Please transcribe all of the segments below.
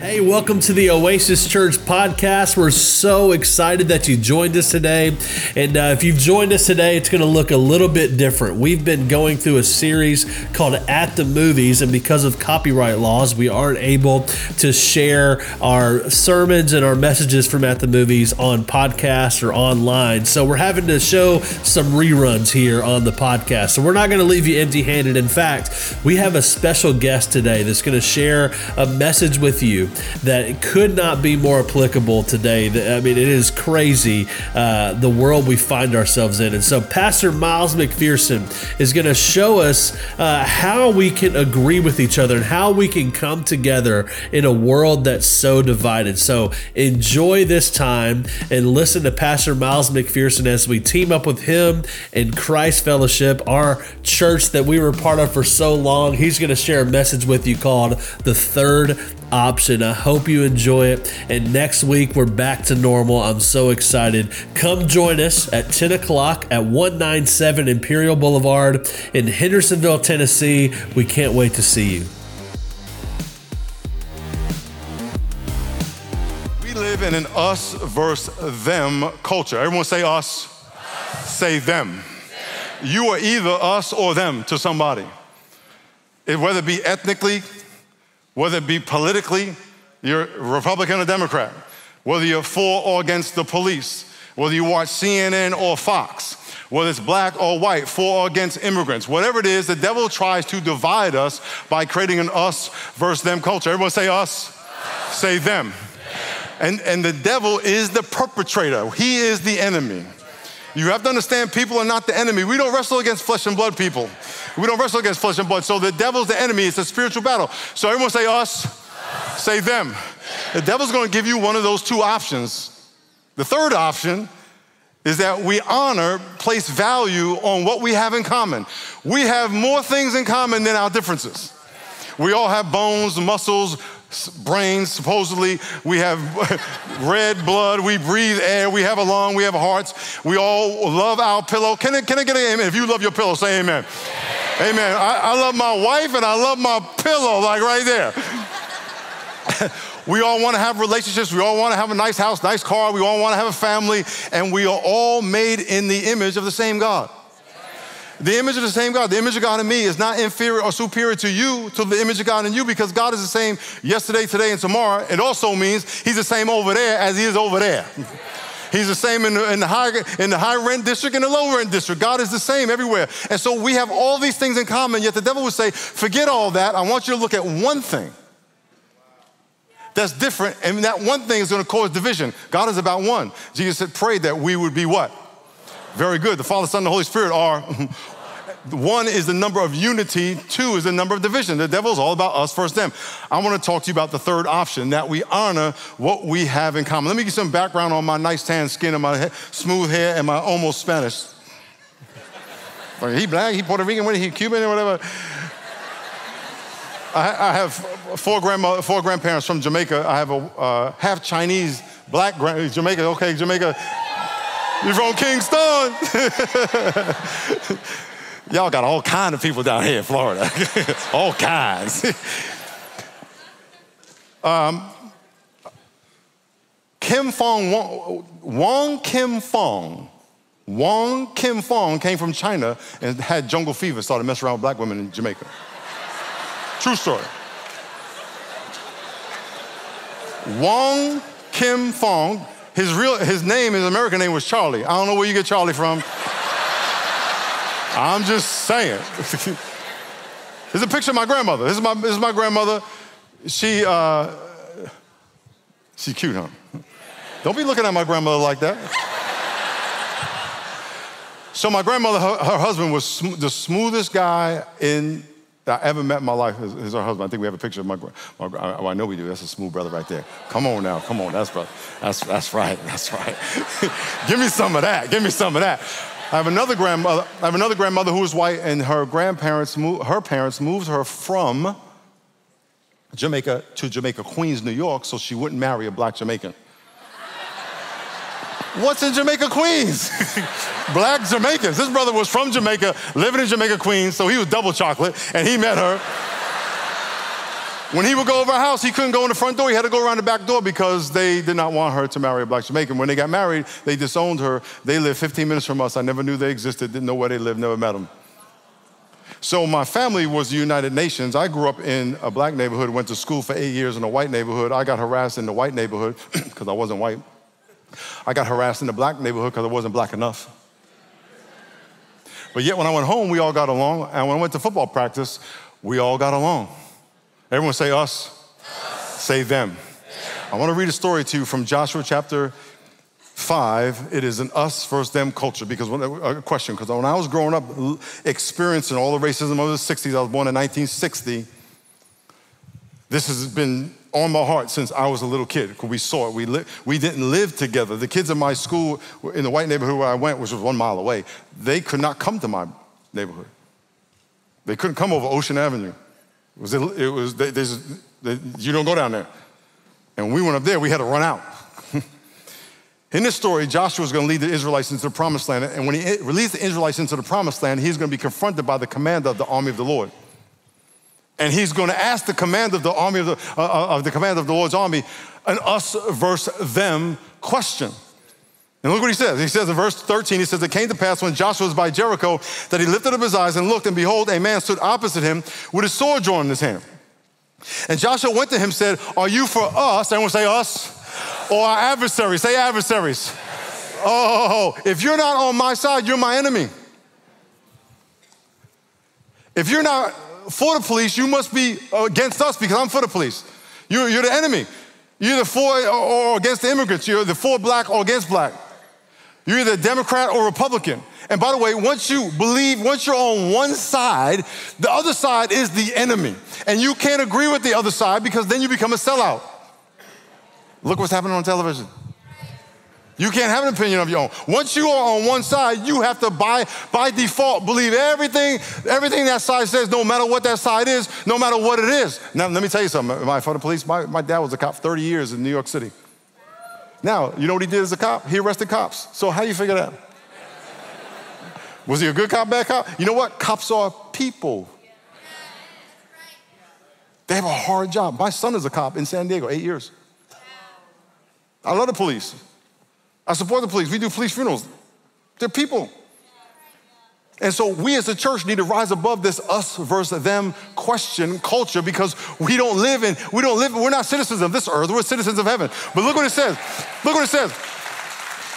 Hey, welcome to the Oasis Church podcast. We're so excited that you joined us today. And uh, if you've joined us today, it's going to look a little bit different. We've been going through a series called At the Movies, and because of copyright laws, we aren't able to share our sermons and our messages from At the Movies on podcasts or online. So we're having to show some reruns here on the podcast. So we're not going to leave you empty handed. In fact, we have a special guest today that's going to share a message with you that could not be more applicable today. I mean, it is crazy uh, the world we find ourselves in. And so, Pastor Miles McPherson is going to show us uh, how we can agree with each other and how we can come together in a world that's so divided. So, enjoy this time and listen to Pastor Miles McPherson as we team up with him and Christ Fellowship, our church that we were part of for so long. He's going to share a message with you called The Third option. I hope you enjoy it. And next week, we're back to normal. I'm so excited. Come join us at 10 o'clock at 197 Imperial Boulevard in Hendersonville, Tennessee. We can't wait to see you. We live in an us versus them culture. Everyone say us, say them. You are either us or them to somebody. whether it be ethnically, whether it be politically, you're Republican or Democrat, whether you're for or against the police, whether you watch CNN or Fox, whether it's black or white, for or against immigrants, whatever it is, the devil tries to divide us by creating an us versus them culture. Everyone say us, say them. And, and the devil is the perpetrator, he is the enemy. You have to understand people are not the enemy. We don't wrestle against flesh and blood people. We don't wrestle against flesh and blood. So the devil's the enemy. It's a spiritual battle. So everyone say us, us. say them. The devil's to give you one of those two options. The third option is that we honor, place value on what we have in common. We have more things in common than our differences. We all have bones, muscles, brains, supposedly. We have red blood. We breathe air. We have a lung. We have hearts. We all love our pillow. Can I, can I get an amen? If you love your pillow, say amen. Amen. amen. I, I love my wife and I love my pillow, like right there. we all want to have relationships. We all want to have a nice house, nice car. We all want to have a family. And we are all made in the image of the same God. The image of the same God, the image of God in me is not inferior or superior to you, to the image of God in you, because God is the same yesterday, today, and tomorrow. It also means He's the same over there as He is over there. He's the same in the, in the, high, in the high rent district and the low rent district. God is the same everywhere. And so we have all these things in common, yet the devil would say, forget all that. I want you to look at one thing that's different, and that one thing is going to cause division. God is about one. Jesus said, pray that we would be what? Very good. The Father, Son, and the Holy Spirit are one is the number of unity, two is the number of division. The devil is all about us first them. I want to talk to you about the third option that we honor what we have in common. Let me give some background on my nice tan skin and my smooth hair and my almost Spanish. he black, he Puerto Rican, he Cuban or whatever. I, I have four, grandma, four grandparents from Jamaica. I have a uh, half Chinese black grand, Jamaica. Okay, Jamaica. You're from Kingston. Y'all got all kind of people down here in Florida. all kinds. um, Kim Fong, Wong Kim Fong, Wong Kim Fong came from China and had jungle fever, started messing around with black women in Jamaica. True story. Wong Kim Fong his real his name, his American name was Charlie. I don't know where you get Charlie from. I'm just saying. There's a picture of my grandmother. This is my, this is my grandmother. She, uh, she's cute, huh? Don't be looking at my grandmother like that. so my grandmother, her, her husband was sm- the smoothest guy in that I ever met in my life is, is, her husband. I think we have a picture of my, my well, I know we do. That's a smooth brother right there. Come on now, come on. That's brother. That's that's right. That's right. Give me some of that. Give me some of that. I have another grandmother. I have another grandmother who is white, and her grandparents, her parents moved her from Jamaica to Jamaica, Queens, New York, so she wouldn't marry a black Jamaican. What's in Jamaica, Queens? Black Jamaicans. This brother was from Jamaica, living in Jamaica, Queens, so he was double chocolate, and he met her. When he would go over our house, he couldn't go in the front door. He had to go around the back door because they did not want her to marry a black Jamaican. When they got married, they disowned her. They lived 15 minutes from us. I never knew they existed, didn't know where they lived, never met them. So my family was the United Nations. I grew up in a black neighborhood, went to school for eight years in a white neighborhood. I got harassed in the white neighborhood because I wasn't white. I got harassed in the black neighborhood because I wasn't black enough. But yet when I went home, we all got along. And when I went to football practice, we all got along. Everyone say us, us. say them. I want to read a story to you from Joshua chapter 5. It is an us versus them culture because when, a question, because when I was growing up experiencing all the racism of the 60s, I was born in 1960. This has been on my heart since I was a little kid because we saw it. We, li- we didn't live together. The kids in my school, in the white neighborhood where I went, which was one mile away, they could not come to my neighborhood. They couldn't come over Ocean Avenue. It was, it was they, they, you don't go down there. And we went up there, we had to run out. In this story, Joshua is going to lead the Israelites into the promised land. And when he released the Israelites into the promised land, he's going to be confronted by the commander of the army of the Lord. And he's going to ask the commander of the army of the, uh, uh of the commander of the Lord's army an us versus them question. And look what he says. He says in verse 13, he says, It came to pass when Joshua was by Jericho that he lifted up his eyes and looked, and behold, a man stood opposite him with his sword drawn in his hand. And Joshua went to him and said, Are you for us? Everyone say us? Or our adversaries? Say adversaries. Oh, if you're not on my side, you're my enemy. If you're not for the police, you must be against us because I'm for the police. You're, you're the enemy. You're either for uh, or against the immigrants. You're the for black or against black. You're either Democrat or Republican. And by the way, once you believe, once you're on one side, the other side is the enemy. And you can't agree with the other side because then you become a sellout. Look what's happening on television. You can't have an opinion of your own. Once you are on one side, you have to by, by default believe everything, everything that side says, no matter what that side is, no matter what it is. Now, let me tell you something. Am I for the police? My, my dad was a cop 30 years in New York City. Now, you know what he did as a cop? He arrested cops. So how do you figure that? Was he a good cop, bad cop? You know what? Cops are people. They have a hard job. My son is a cop in San Diego, eight years. I love the police. I support the police. We do police funerals. They're people. And so we as a church need to rise above this us versus them question culture because we don't live in, we don't live, we're not citizens of this earth, we're citizens of heaven. But look what it says. Look what it says.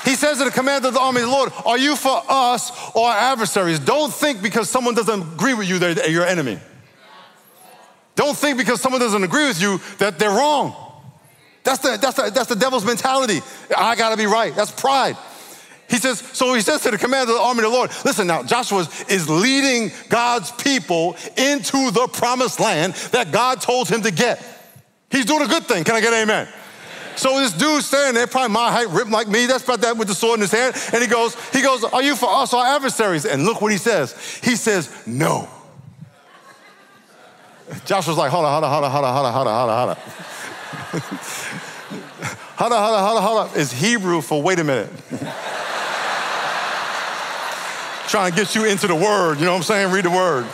He says to the commander of the army, Lord, are you for us or our adversaries? Don't think because someone doesn't agree with you that they're your enemy. Don't think because someone doesn't agree with you that they're wrong. That's the, that's the, that's the devil's mentality. I gotta be right. That's pride. He says, so he says to the commander of the army of the Lord, listen now, Joshua is leading God's people into the promised land that God told him to get. He's doing a good thing. Can I get amen? So this dude standing there, probably my height, ripped like me, that's about that with the sword in his hand, and he goes, he goes, are you for us, our adversaries? And look what he says. He says, no. Joshua's like, hold on, hold on, hold on, hold on, hold on, hold on, hold on. hold on, hold on, hold on, is Hebrew for wait a minute trying to get you into the word. You know what I'm saying? Read the word.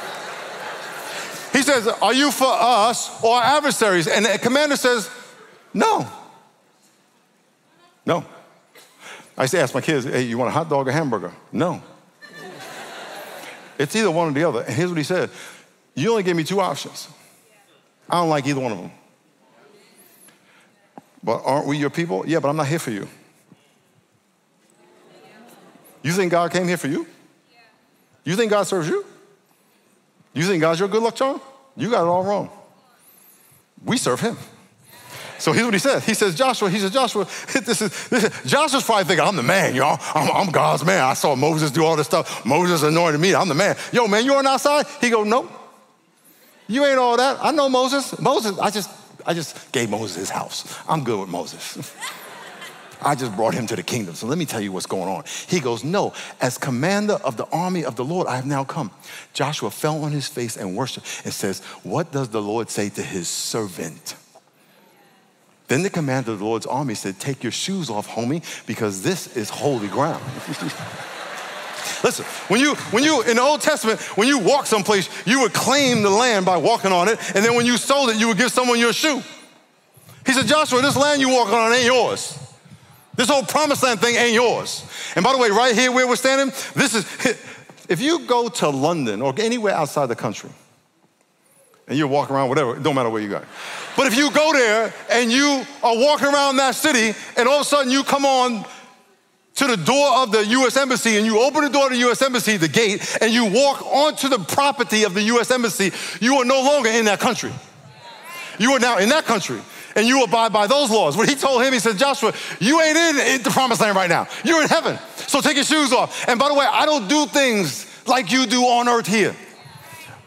He says, Are you for us or adversaries? And the commander says, No. No. I used to ask my kids, Hey, you want a hot dog or hamburger? No. it's either one or the other. And here's what he said You only gave me two options. I don't like either one of them. But aren't we your people? Yeah, but I'm not here for you. You think God came here for you? You think God serves you? You think God's your good luck charm? You got it all wrong. We serve him. So here's what he says. He says, Joshua, he says, Joshua, this is, this is Joshua's probably thinking, I'm the man, y'all. I'm, I'm, God's man. I saw Moses do all this stuff. Moses anointed me. I'm the man. Yo, man, you on our side? He go, nope. You ain't all that. I know Moses. Moses, I just, I just gave Moses his house. I'm good with Moses. I just brought him to the kingdom. So let me tell you what's going on. He goes, No, as commander of the army of the Lord, I have now come. Joshua fell on his face and worshiped and says, What does the Lord say to his servant? Then the commander of the Lord's army said, Take your shoes off, homie, because this is holy ground. Listen, when you, when you, in the Old Testament, when you walk someplace, you would claim the land by walking on it, and then when you sold it, you would give someone your shoe. He said, Joshua, this land you walking on ain't yours. This whole promised land thing ain't yours. And by the way, right here where we're standing, this is, if you go to London or anywhere outside the country, and you're walking around, whatever, it don't matter where you go. But if you go there and you are walking around that city, and all of a sudden you come on to the door of the US Embassy and you open the door of the US Embassy, the gate, and you walk onto the property of the US Embassy, you are no longer in that country. You are now in that country and you abide by those laws. What he told him, he said, Joshua, you ain't in the promised land right now. You're in heaven. So take your shoes off. And by the way, I don't do things like you do on earth here.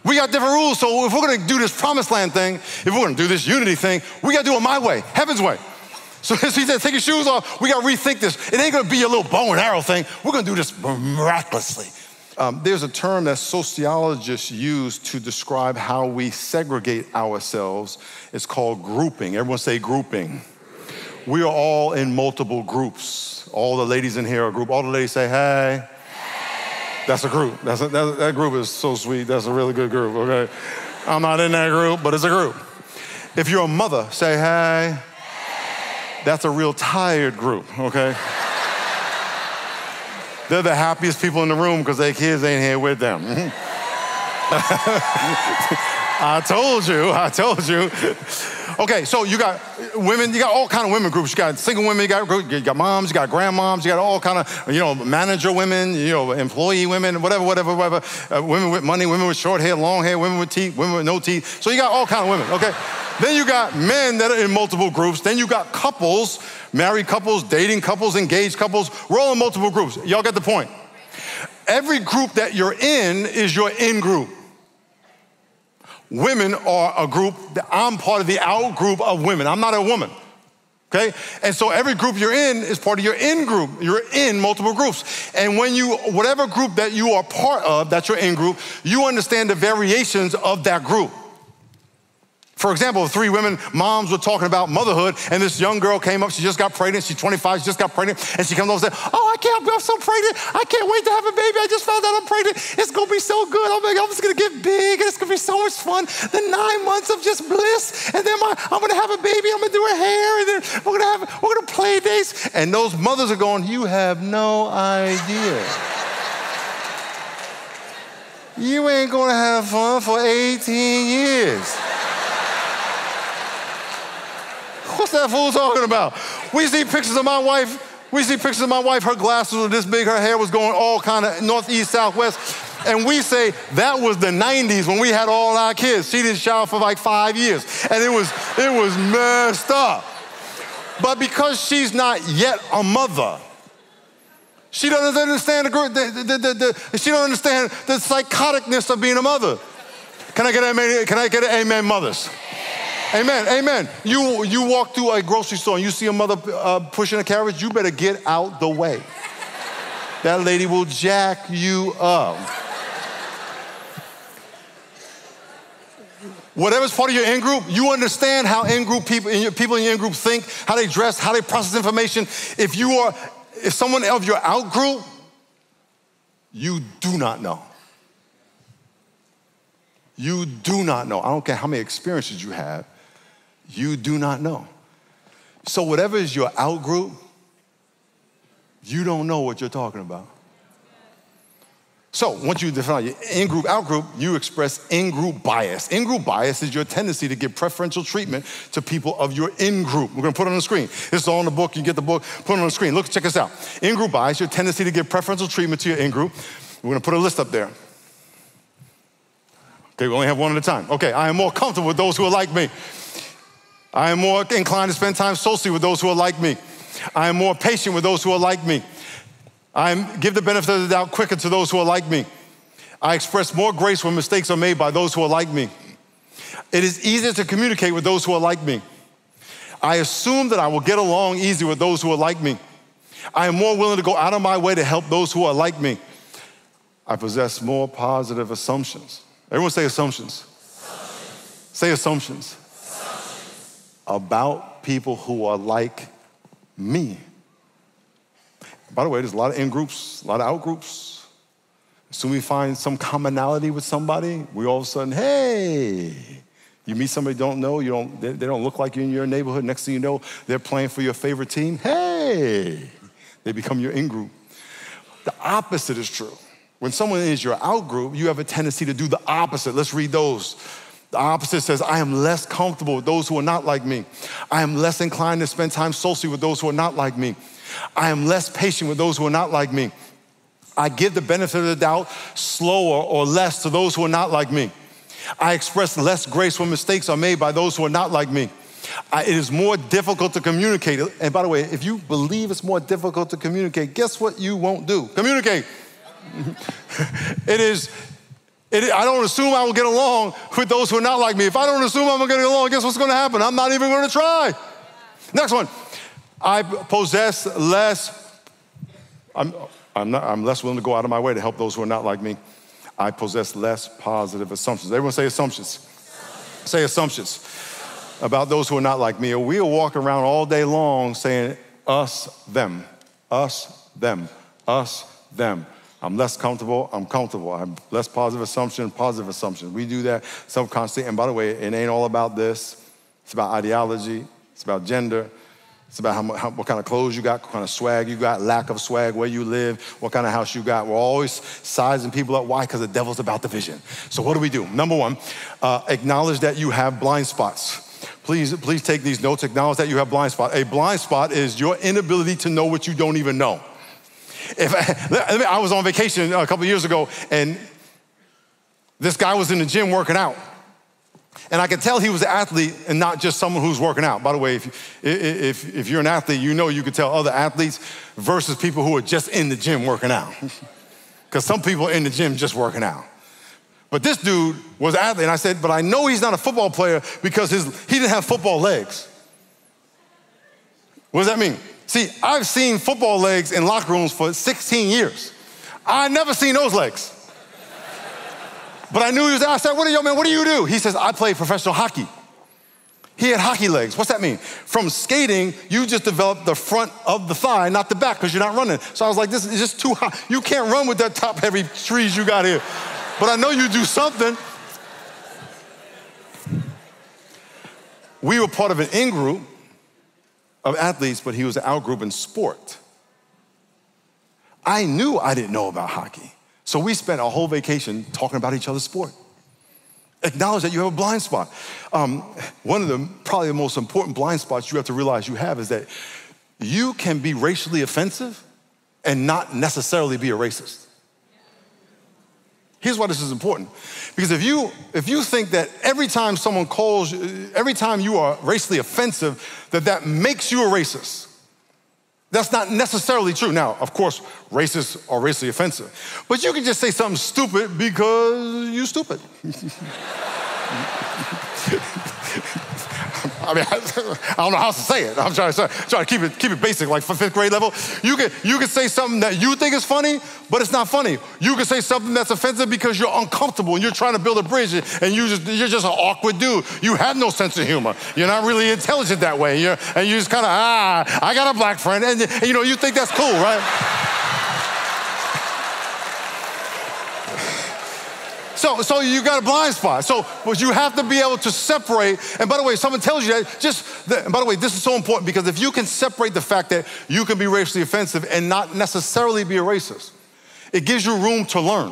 We got different rules. So if we're gonna do this promised land thing, if we're gonna do this unity thing, we gotta do it my way, heaven's way. So he said, take your shoes off. We got to rethink this. It ain't going to be a little bow and arrow thing. We're going to do this miraculously. Um, there's a term that sociologists use to describe how we segregate ourselves. It's called grouping. Everyone say grouping. We are all in multiple groups. All the ladies in here are a group. All the ladies say, hey. That's a group. That's a, that, that group is so sweet. That's a really good group, okay? I'm not in that group, but it's a group. If you're a mother, say, hey that's a real tired group, okay? They're the happiest people in the room because their kids ain't here with them. I told you, I told you. Okay, so you got women, you got all kind of women groups. You got single women, you got, you got moms, you got grandmoms, you got all kind of, you know, manager women, you know, employee women, whatever, whatever, whatever. Uh, women with money, women with short hair, long hair, women with teeth, women with no teeth. So you got all kind of women, okay? Then you got men that are in multiple groups. Then you got couples, married couples, dating couples, engaged couples. We're all in multiple groups. Y'all get the point. Every group that you're in is your in group. Women are a group, I'm part of the out group of women. I'm not a woman. Okay? And so every group you're in is part of your in group. You're in multiple groups. And when you, whatever group that you are part of, that's your in group, you understand the variations of that group. For example, three women, moms were talking about motherhood, and this young girl came up. She just got pregnant. She's 25. She just got pregnant, and she comes over and said, "Oh, I can't! I'm so pregnant. I can't wait to have a baby. I just found out I'm pregnant. It's gonna be so good. I'm, I'm just gonna get big, and it's gonna be so much fun. The nine months of just bliss, and then my, I'm gonna have a baby. I'm gonna do her hair, and then we're gonna have we're gonna play dates." And those mothers are going, "You have no idea." you ain't gonna have fun for 18 years. What's that fool talking about? We see pictures of my wife. We see pictures of my wife. Her glasses were this big. Her hair was going all kind of northeast, southwest. And we say that was the 90s when we had all our kids. She didn't shower for like five years. And it was, it was messed up. But because she's not yet a mother, she doesn't understand the, the, the, the, she don't understand the psychoticness of being a mother. Can I get an amen? Can I get an amen, mothers? Amen. Amen. You, you walk through a grocery store and you see a mother uh, pushing a carriage, you better get out the way. That lady will jack you up. Whatever's part of your in group, you understand how in group people, people in your in group think, how they dress, how they process information. If you are, if someone of your out group, you do not know. You do not know. I don't care how many experiences you have you do not know. So, whatever is your out group, you don't know what you're talking about. So, once you define your in group, out group, you express in group bias. In group bias is your tendency to give preferential treatment to people of your in group. We're gonna put it on the screen. This is all in the book. You get the book, put it on the screen. Look, check this out. In group bias, your tendency to give preferential treatment to your in group. We're gonna put a list up there. Okay, we only have one at a time. Okay, I am more comfortable with those who are like me. I am more inclined to spend time socially with those who are like me. I am more patient with those who are like me. I give the benefit of the doubt quicker to those who are like me. I express more grace when mistakes are made by those who are like me. It is easier to communicate with those who are like me. I assume that I will get along easy with those who are like me. I am more willing to go out of my way to help those who are like me. I possess more positive assumptions. Everyone say assumptions. assumptions. Say assumptions about people who are like me. By the way, there's a lot of in groups, a lot of out groups. Soon we find some commonality with somebody, we all of a sudden, hey, you meet somebody you don't know, you don't, they, they don't look like you in your neighborhood. Next thing you know, they're playing for your favorite team. Hey, they become your in group. The opposite is true. When someone is your out group, you have a tendency to do the opposite. Let's read those. The opposite says, I am less comfortable with those who are not like me. I am less inclined to spend time socially with those who are not like me. I am less patient with those who are not like me. I give the benefit of the doubt slower or less to those who are not like me. I express less grace when mistakes are made by those who are not like me. I, it is more difficult to communicate. And by the way, if you believe it's more difficult to communicate, guess what you won't do? Communicate. it is it, I don't assume I will get along with those who are not like me. If I don't assume I'm going to get along, guess what's going to happen? I'm not even going to try. Next one. I possess less. I'm, I'm, not, I'm less willing to go out of my way to help those who are not like me. I possess less positive assumptions. Everyone say assumptions. Say assumptions about those who are not like me. We'll walk around all day long saying us, them, us, them, us, them. I'm less comfortable, I'm comfortable. I'm less positive assumption, positive assumption. We do that subconsciously. And by the way, it ain't all about this. It's about ideology, it's about gender, it's about how, how, what kind of clothes you got, what kind of swag you got, lack of swag, where you live, what kind of house you got. We're always sizing people up. Why? Because the devil's about division. So what do we do? Number one, uh, acknowledge that you have blind spots. Please, please take these notes. Acknowledge that you have blind spot. A blind spot is your inability to know what you don't even know. If I, I was on vacation a couple years ago, and this guy was in the gym working out. And I could tell he was an athlete and not just someone who's working out. By the way, if, if, if you're an athlete, you know you could tell other athletes versus people who are just in the gym working out. Because some people in the gym just working out. But this dude was an athlete. And I said, but I know he's not a football player because his, he didn't have football legs. What does that mean? See, I've seen football legs in locker rooms for 16 years. I never seen those legs. But I knew he was I said, what do you, man, what do you do? He says, I play professional hockey. He had hockey legs. What's that mean? From skating, you just develop the front of the thigh, not the back, because you're not running. So I was like, this is just too high. You can't run with that top heavy trees you got here. But I know you do something. We were part of an in group of athletes, but he was out group in sport. I knew I didn't know about hockey. So we spent a whole vacation talking about each other's sport. Acknowledge that you have a blind spot. Um, one of the probably the most important blind spots you have to realize you have is that you can be racially offensive and not necessarily be a racist. Here's why this is important. Because if you if you think that every time someone calls every time you are racially offensive that that makes you a racist. That's not necessarily true. Now, of course, racists are racially offensive. But you can just say something stupid because you're stupid. I mean, I, don't know how to say it. I'm trying to, to keep it, keep it basic, like for fifth grade level. You can, you can say something that you think is funny, but it's not funny. You can say something that's offensive because you're uncomfortable and you're trying to build a bridge and you just, you're just an awkward dude. You have no sense of humor. You're not really intelligent that way. You're, and you just kind of, ah, I got a black friend. And, and you know, you think that's cool, right? So, so you got a blind spot. So, but you have to be able to separate. And by the way, someone tells you that, just, the, and by the way, this is so important because if you can separate the fact that you can be racially offensive and not necessarily be a racist, it gives you room to learn.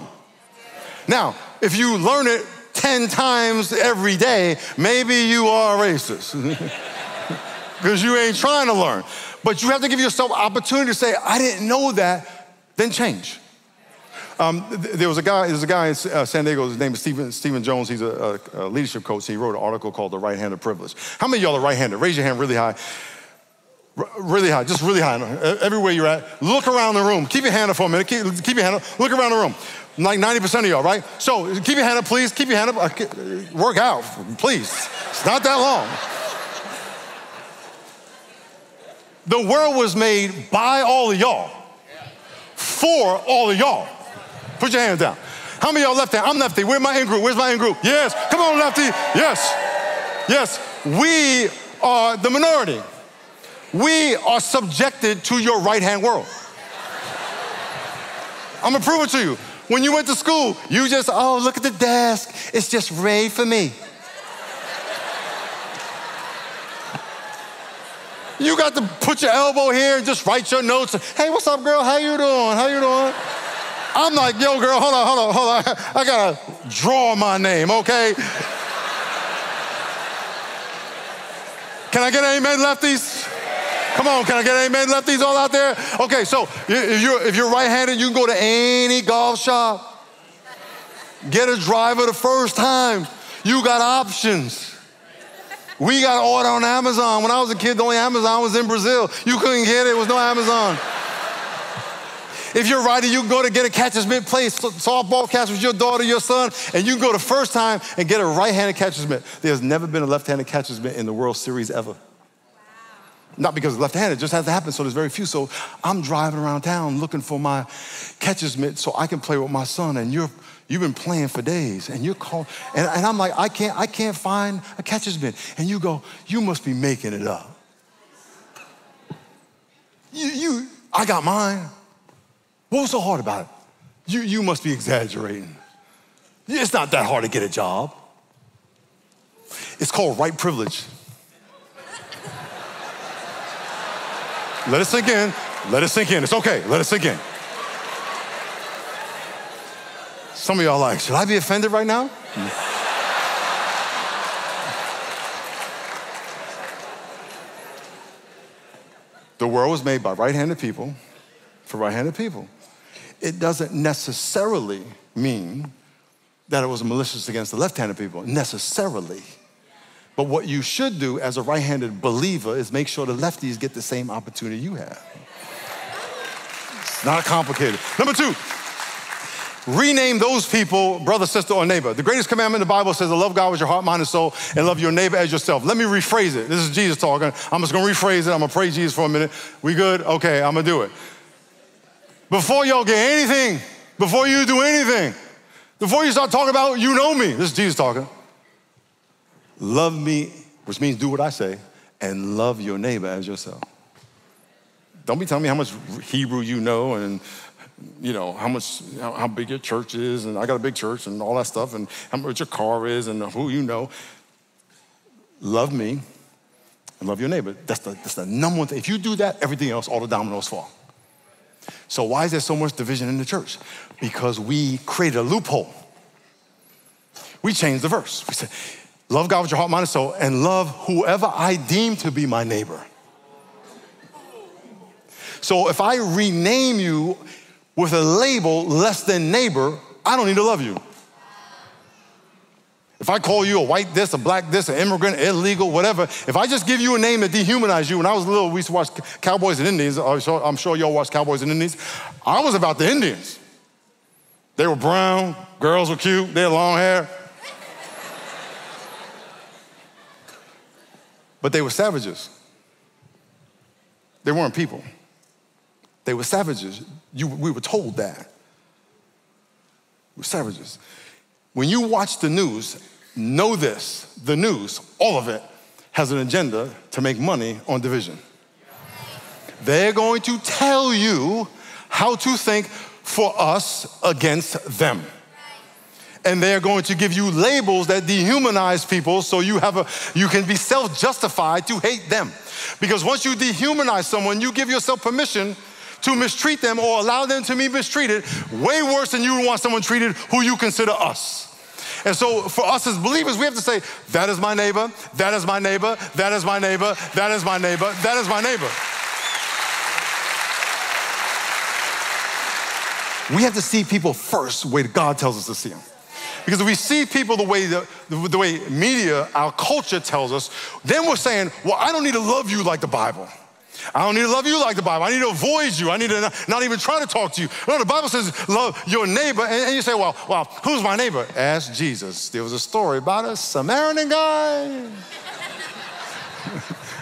Now, if you learn it 10 times every day, maybe you are a racist because you ain't trying to learn. But you have to give yourself opportunity to say, I didn't know that, then change. Um, there was a guy, there's a guy in uh, San Diego, his name is Stephen, Stephen Jones. He's a, a, a leadership coach. He wrote an article called The Right Hand of Privilege. How many of y'all are right handed? Raise your hand really high. R- really high, just really high. Everywhere you're at, look around the room. Keep your hand up for a minute. Keep, keep your hand up. Look around the room. Like 90% of y'all, right? So keep your hand up, please. Keep your hand up. Uh, work out, please. It's not that long. The world was made by all of y'all, for all of y'all. Put your hands down. How many y'all left hand? I'm lefty. Where's my in group? Where's my in group? Yes. Come on, lefty. Yes. Yes. We are the minority. We are subjected to your right hand world. I'm gonna prove it to you. When you went to school, you just, oh, look at the desk. It's just ready for me. You got to put your elbow here and just write your notes. Hey, what's up, girl? How you doing? How you doing? I'm like, yo, girl, hold on, hold on, hold on. I gotta draw my name, okay? Can I get amen, lefties? Come on, can I get amen, lefties all out there? Okay, so if you're, if you're right-handed, you can go to any golf shop. Get a driver the first time. You got options. We got order on Amazon. When I was a kid, the only Amazon was in Brazil. You couldn't get it, it was no Amazon. If you're righty, you can go to get a catcher's mitt, play softball catch with your daughter, your son, and you can go the first time and get a right-handed catcher's mitt. There's never been a left-handed catcher's mitt in the World Series ever. Wow. Not because it's left-handed, it just has to happen, so there's very few. So I'm driving around town looking for my catcher's mitt so I can play with my son, and you're You've been playing for days and you're calling, and, and I'm like, I can't, I can't find a catcher's mitt. And you go, you must be making it up. You, you, I got mine. What was so hard about it? You, you must be exaggerating. It's not that hard to get a job. It's called white privilege. Let it sink in. Let it sink in. It's okay. Let it sink in. Some of y'all like, should I be offended right now? the world was made by right handed people for right handed people. It doesn't necessarily mean that it was malicious against the left handed people, necessarily. But what you should do as a right handed believer is make sure the lefties get the same opportunity you have. It's not complicated. Number two, rename those people brother, sister, or neighbor. The greatest commandment in the Bible says to love God with your heart, mind, and soul, and love your neighbor as yourself. Let me rephrase it. This is Jesus talking. I'm just gonna rephrase it. I'm gonna pray Jesus for a minute. We good? Okay, I'm gonna do it. Before y'all get anything, before you do anything, before you start talking about you know me, this is Jesus talking. Love me, which means do what I say, and love your neighbor as yourself. Don't be telling me how much Hebrew you know and you know, how much, how, big your church is, and I got a big church and all that stuff, and how much your car is, and who you know. Love me and love your neighbor. That's the, that's the number one thing. If you do that, everything else, all the dominoes fall. So, why is there so much division in the church? Because we created a loophole. We changed the verse. We said, Love God with your heart, mind, and soul, and love whoever I deem to be my neighbor. So, if I rename you with a label less than neighbor, I don't need to love you. If I call you a white this, a black this, an immigrant, illegal, whatever, if I just give you a name that dehumanizes you, when I was little, we used to watch Cowboys and Indians. Uh, I'm sure y'all watch Cowboys and Indians. I was about the Indians. They were brown, girls were cute, they had long hair. but they were savages. They weren't people. They were savages. You, we were told that. We were savages. When you watch the news, know this the news, all of it, has an agenda to make money on division. They're going to tell you how to think for us against them. And they're going to give you labels that dehumanize people so you have a you can be self-justified to hate them. Because once you dehumanize someone, you give yourself permission to mistreat them or allow them to be mistreated way worse than you would want someone treated who you consider us. And so, for us as believers, we have to say, That is my neighbor, that is my neighbor, that is my neighbor, that is my neighbor, that is my neighbor. We have to see people first the way God tells us to see them. Because if we see people the way the, the, way media, our culture tells us, then we're saying, well, I don't need to love you like the Bible. I don't need to love you like the Bible. I need to avoid you. I need to not, not even try to talk to you. No, the Bible says love your neighbor. And, and, you say, well, well, who's my neighbor? Ask Jesus. There was a story about a Samaritan guy.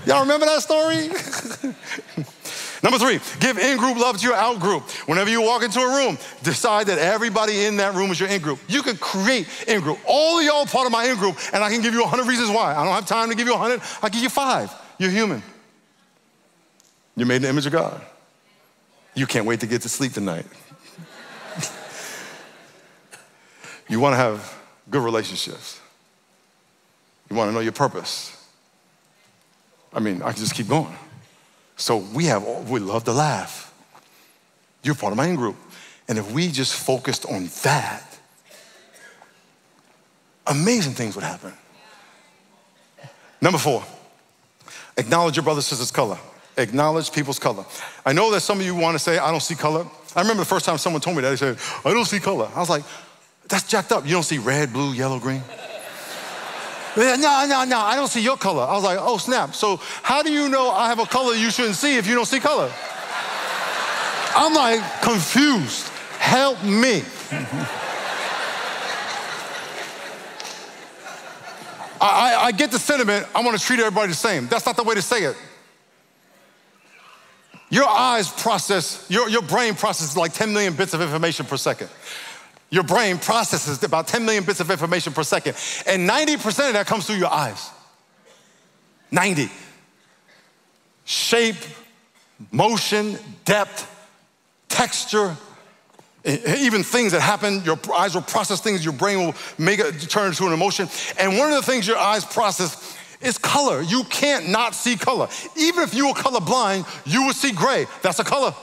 Y'all remember that story? Number three, give in group love to your out group. Whenever you walk into a room, decide that everybody in that room is your in group. You can create in group. All of y'all part of my in group, and I can give you 100 reasons why. I don't have time to give you 100, I'll give you five. You're human. You're made in the image of God. You can't wait to get to sleep tonight. You want to have good relationships. You want to know your purpose. I mean, I can just keep going. So we have, we love to laugh. You're part of my in group. And if we just focused on that, amazing things would happen. Number four, acknowledge your brother, sister's color. Acknowledge people's color. I know that some of you want to say, I don't see color. I remember the first time someone told me that, they said, I don't see color. I was like, that's jacked up. You don't see red, blue, yellow, green? no, no, no, I don't see your color. I was like, oh, snap. So, how do you know I have a color you shouldn't see if you don't see color? I'm like confused. Help me. I, I, get the sentiment, I want to treat everybody the same. That's not the way to say it. Your eyes process, your, your brain processes like 10 million bits of information per second. Your brain processes about 10 million bits of information per second, and 90% of that comes through your eyes. 90. Shape, motion, depth, texture, even things that happen, your eyes will process things, your brain will make it turn into an emotion. And one of the things your eyes process is color. You can't not see color. Even if you were colorblind, you will see gray. That's a color.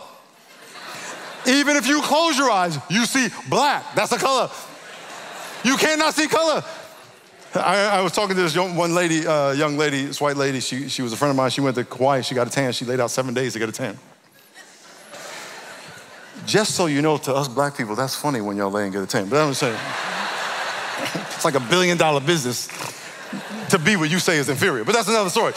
Even if you close your eyes, you see black. That's a color. You cannot see color. I, I was talking to this young, one lady, uh, young lady, this white lady. She, she was a friend of mine. She went to Kauai. She got a tan. She laid out seven days to get a tan. Just so you know, to us black people, that's funny when y'all lay and get a tan. But I'm saying, it's like a billion dollar business to be what you say is inferior. But that's another story.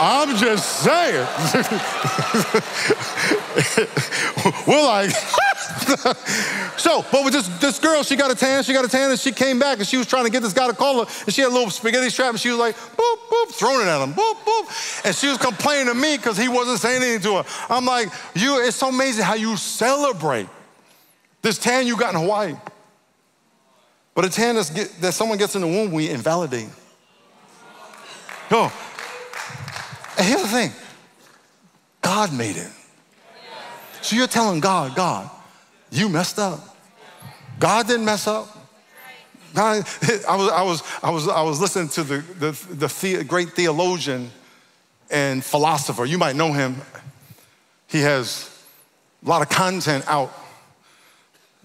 I'm just saying. We're like, so, but with this, this girl, she got a tan, she got a tan, and she came back and she was trying to get this guy to call her, and she had a little spaghetti strap, and she was like, boop, boop, throwing it at him, boop, boop. And she was complaining to me because he wasn't saying anything to her. I'm like, you, it's so amazing how you celebrate this tan you got in Hawaii. But a tan get, that someone gets in the womb, we invalidate. No, and here's the thing God made it. So you're telling God, God, you messed up. God didn't mess up. God, I was, I was, I was, I was listening to the, the, the, great theologian and philosopher. You might know him. He has a lot of content out.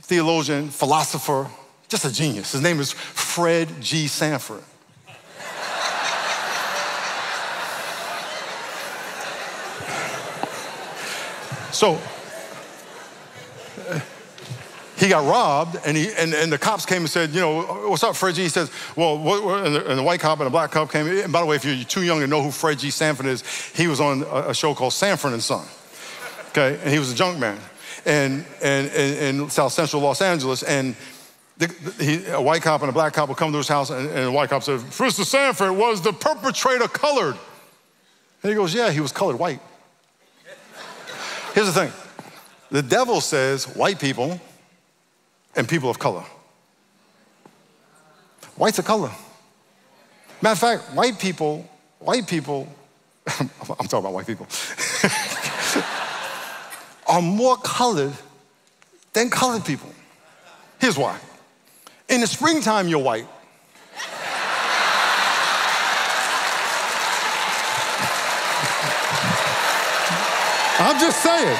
Theologian, philosopher, just a genius. His name is Fred G. Sanford. So uh, he got robbed, and, he, and, and the cops came and said, you know, what's up, Fred G? He says, well, what, and, the, and, the, white cop and the black cop came. And by the way, if you're too young to know who Fred G. Sanford is, he was on a, a show called Sanford and Son. Okay, and he was a junk man, and and in South Central Los Angeles, and the, the, he, a white cop and a black cop would come to his house, and, and the white cop said, Mr. Sanford, was the perpetrator colored? And he goes, yeah, he was colored white. Here's the thing the devil says white people and people of color. White's a color. Matter of fact, white people, white people, I'm talking about white people, are more colored than colored people. Here's why. In the springtime, you're white. I'm just saying.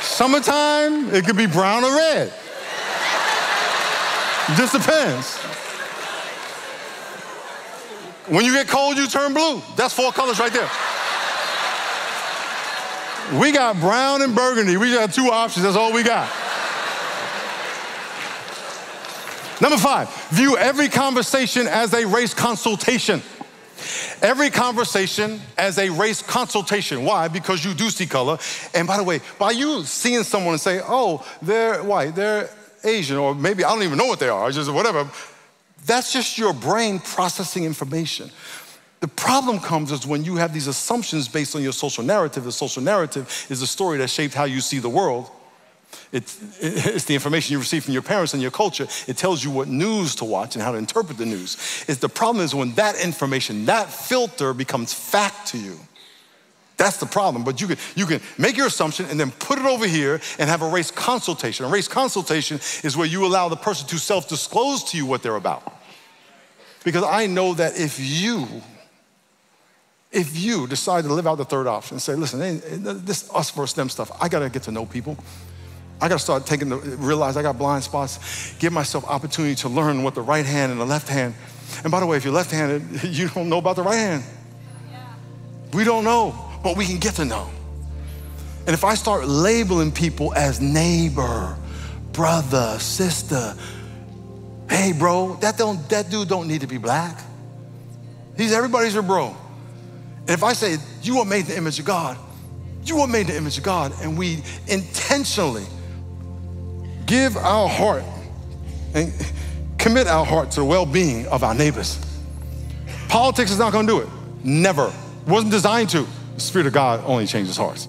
Summertime, it could be brown or red. It just depends. When you get cold, you turn blue. That's four colors right there. We got brown and burgundy. We got two options. That's all we got. Number five, view every conversation as a race consultation. Every conversation as a race consultation. Why? Because you do see color. And by the way, by you seeing someone and say, oh, they're white, they're Asian, or maybe I don't even know what they are, just whatever, that's just your brain processing information. The problem comes is when you have these assumptions based on your social narrative. The social narrative is the story that shaped how you see the world. It's, it's the information you receive from your parents and your culture. It tells you what news to watch and how to interpret the news. It's the problem is when that information, that filter becomes fact to you, That's the problem. But you can, you can make your assumption and then put it over here and have a race consultation. A race consultation is where you allow the person to self disclose to you what they're about. Because I know that if you, if you decide to live out the third option and say, listen, this us versus them stuff, I gotta get to know people. I gotta start taking the, realize I got blind spots, give myself opportunity to learn what the right hand and the left hand. And by the way, if you're left handed, you don't know about the right hand. We don't know but we can get to know. And if I start labeling people as neighbor, brother, sister, hey bro, that don't that dude don't need to be black. He's everybody's your bro. And if I say you are made in the image of God, you are made in the image of God, and we intentionally give our heart and commit our heart to the well-being of our neighbors. Politics is not gonna do it. Never. Wasn't designed to. The Spirit of God only changes hearts.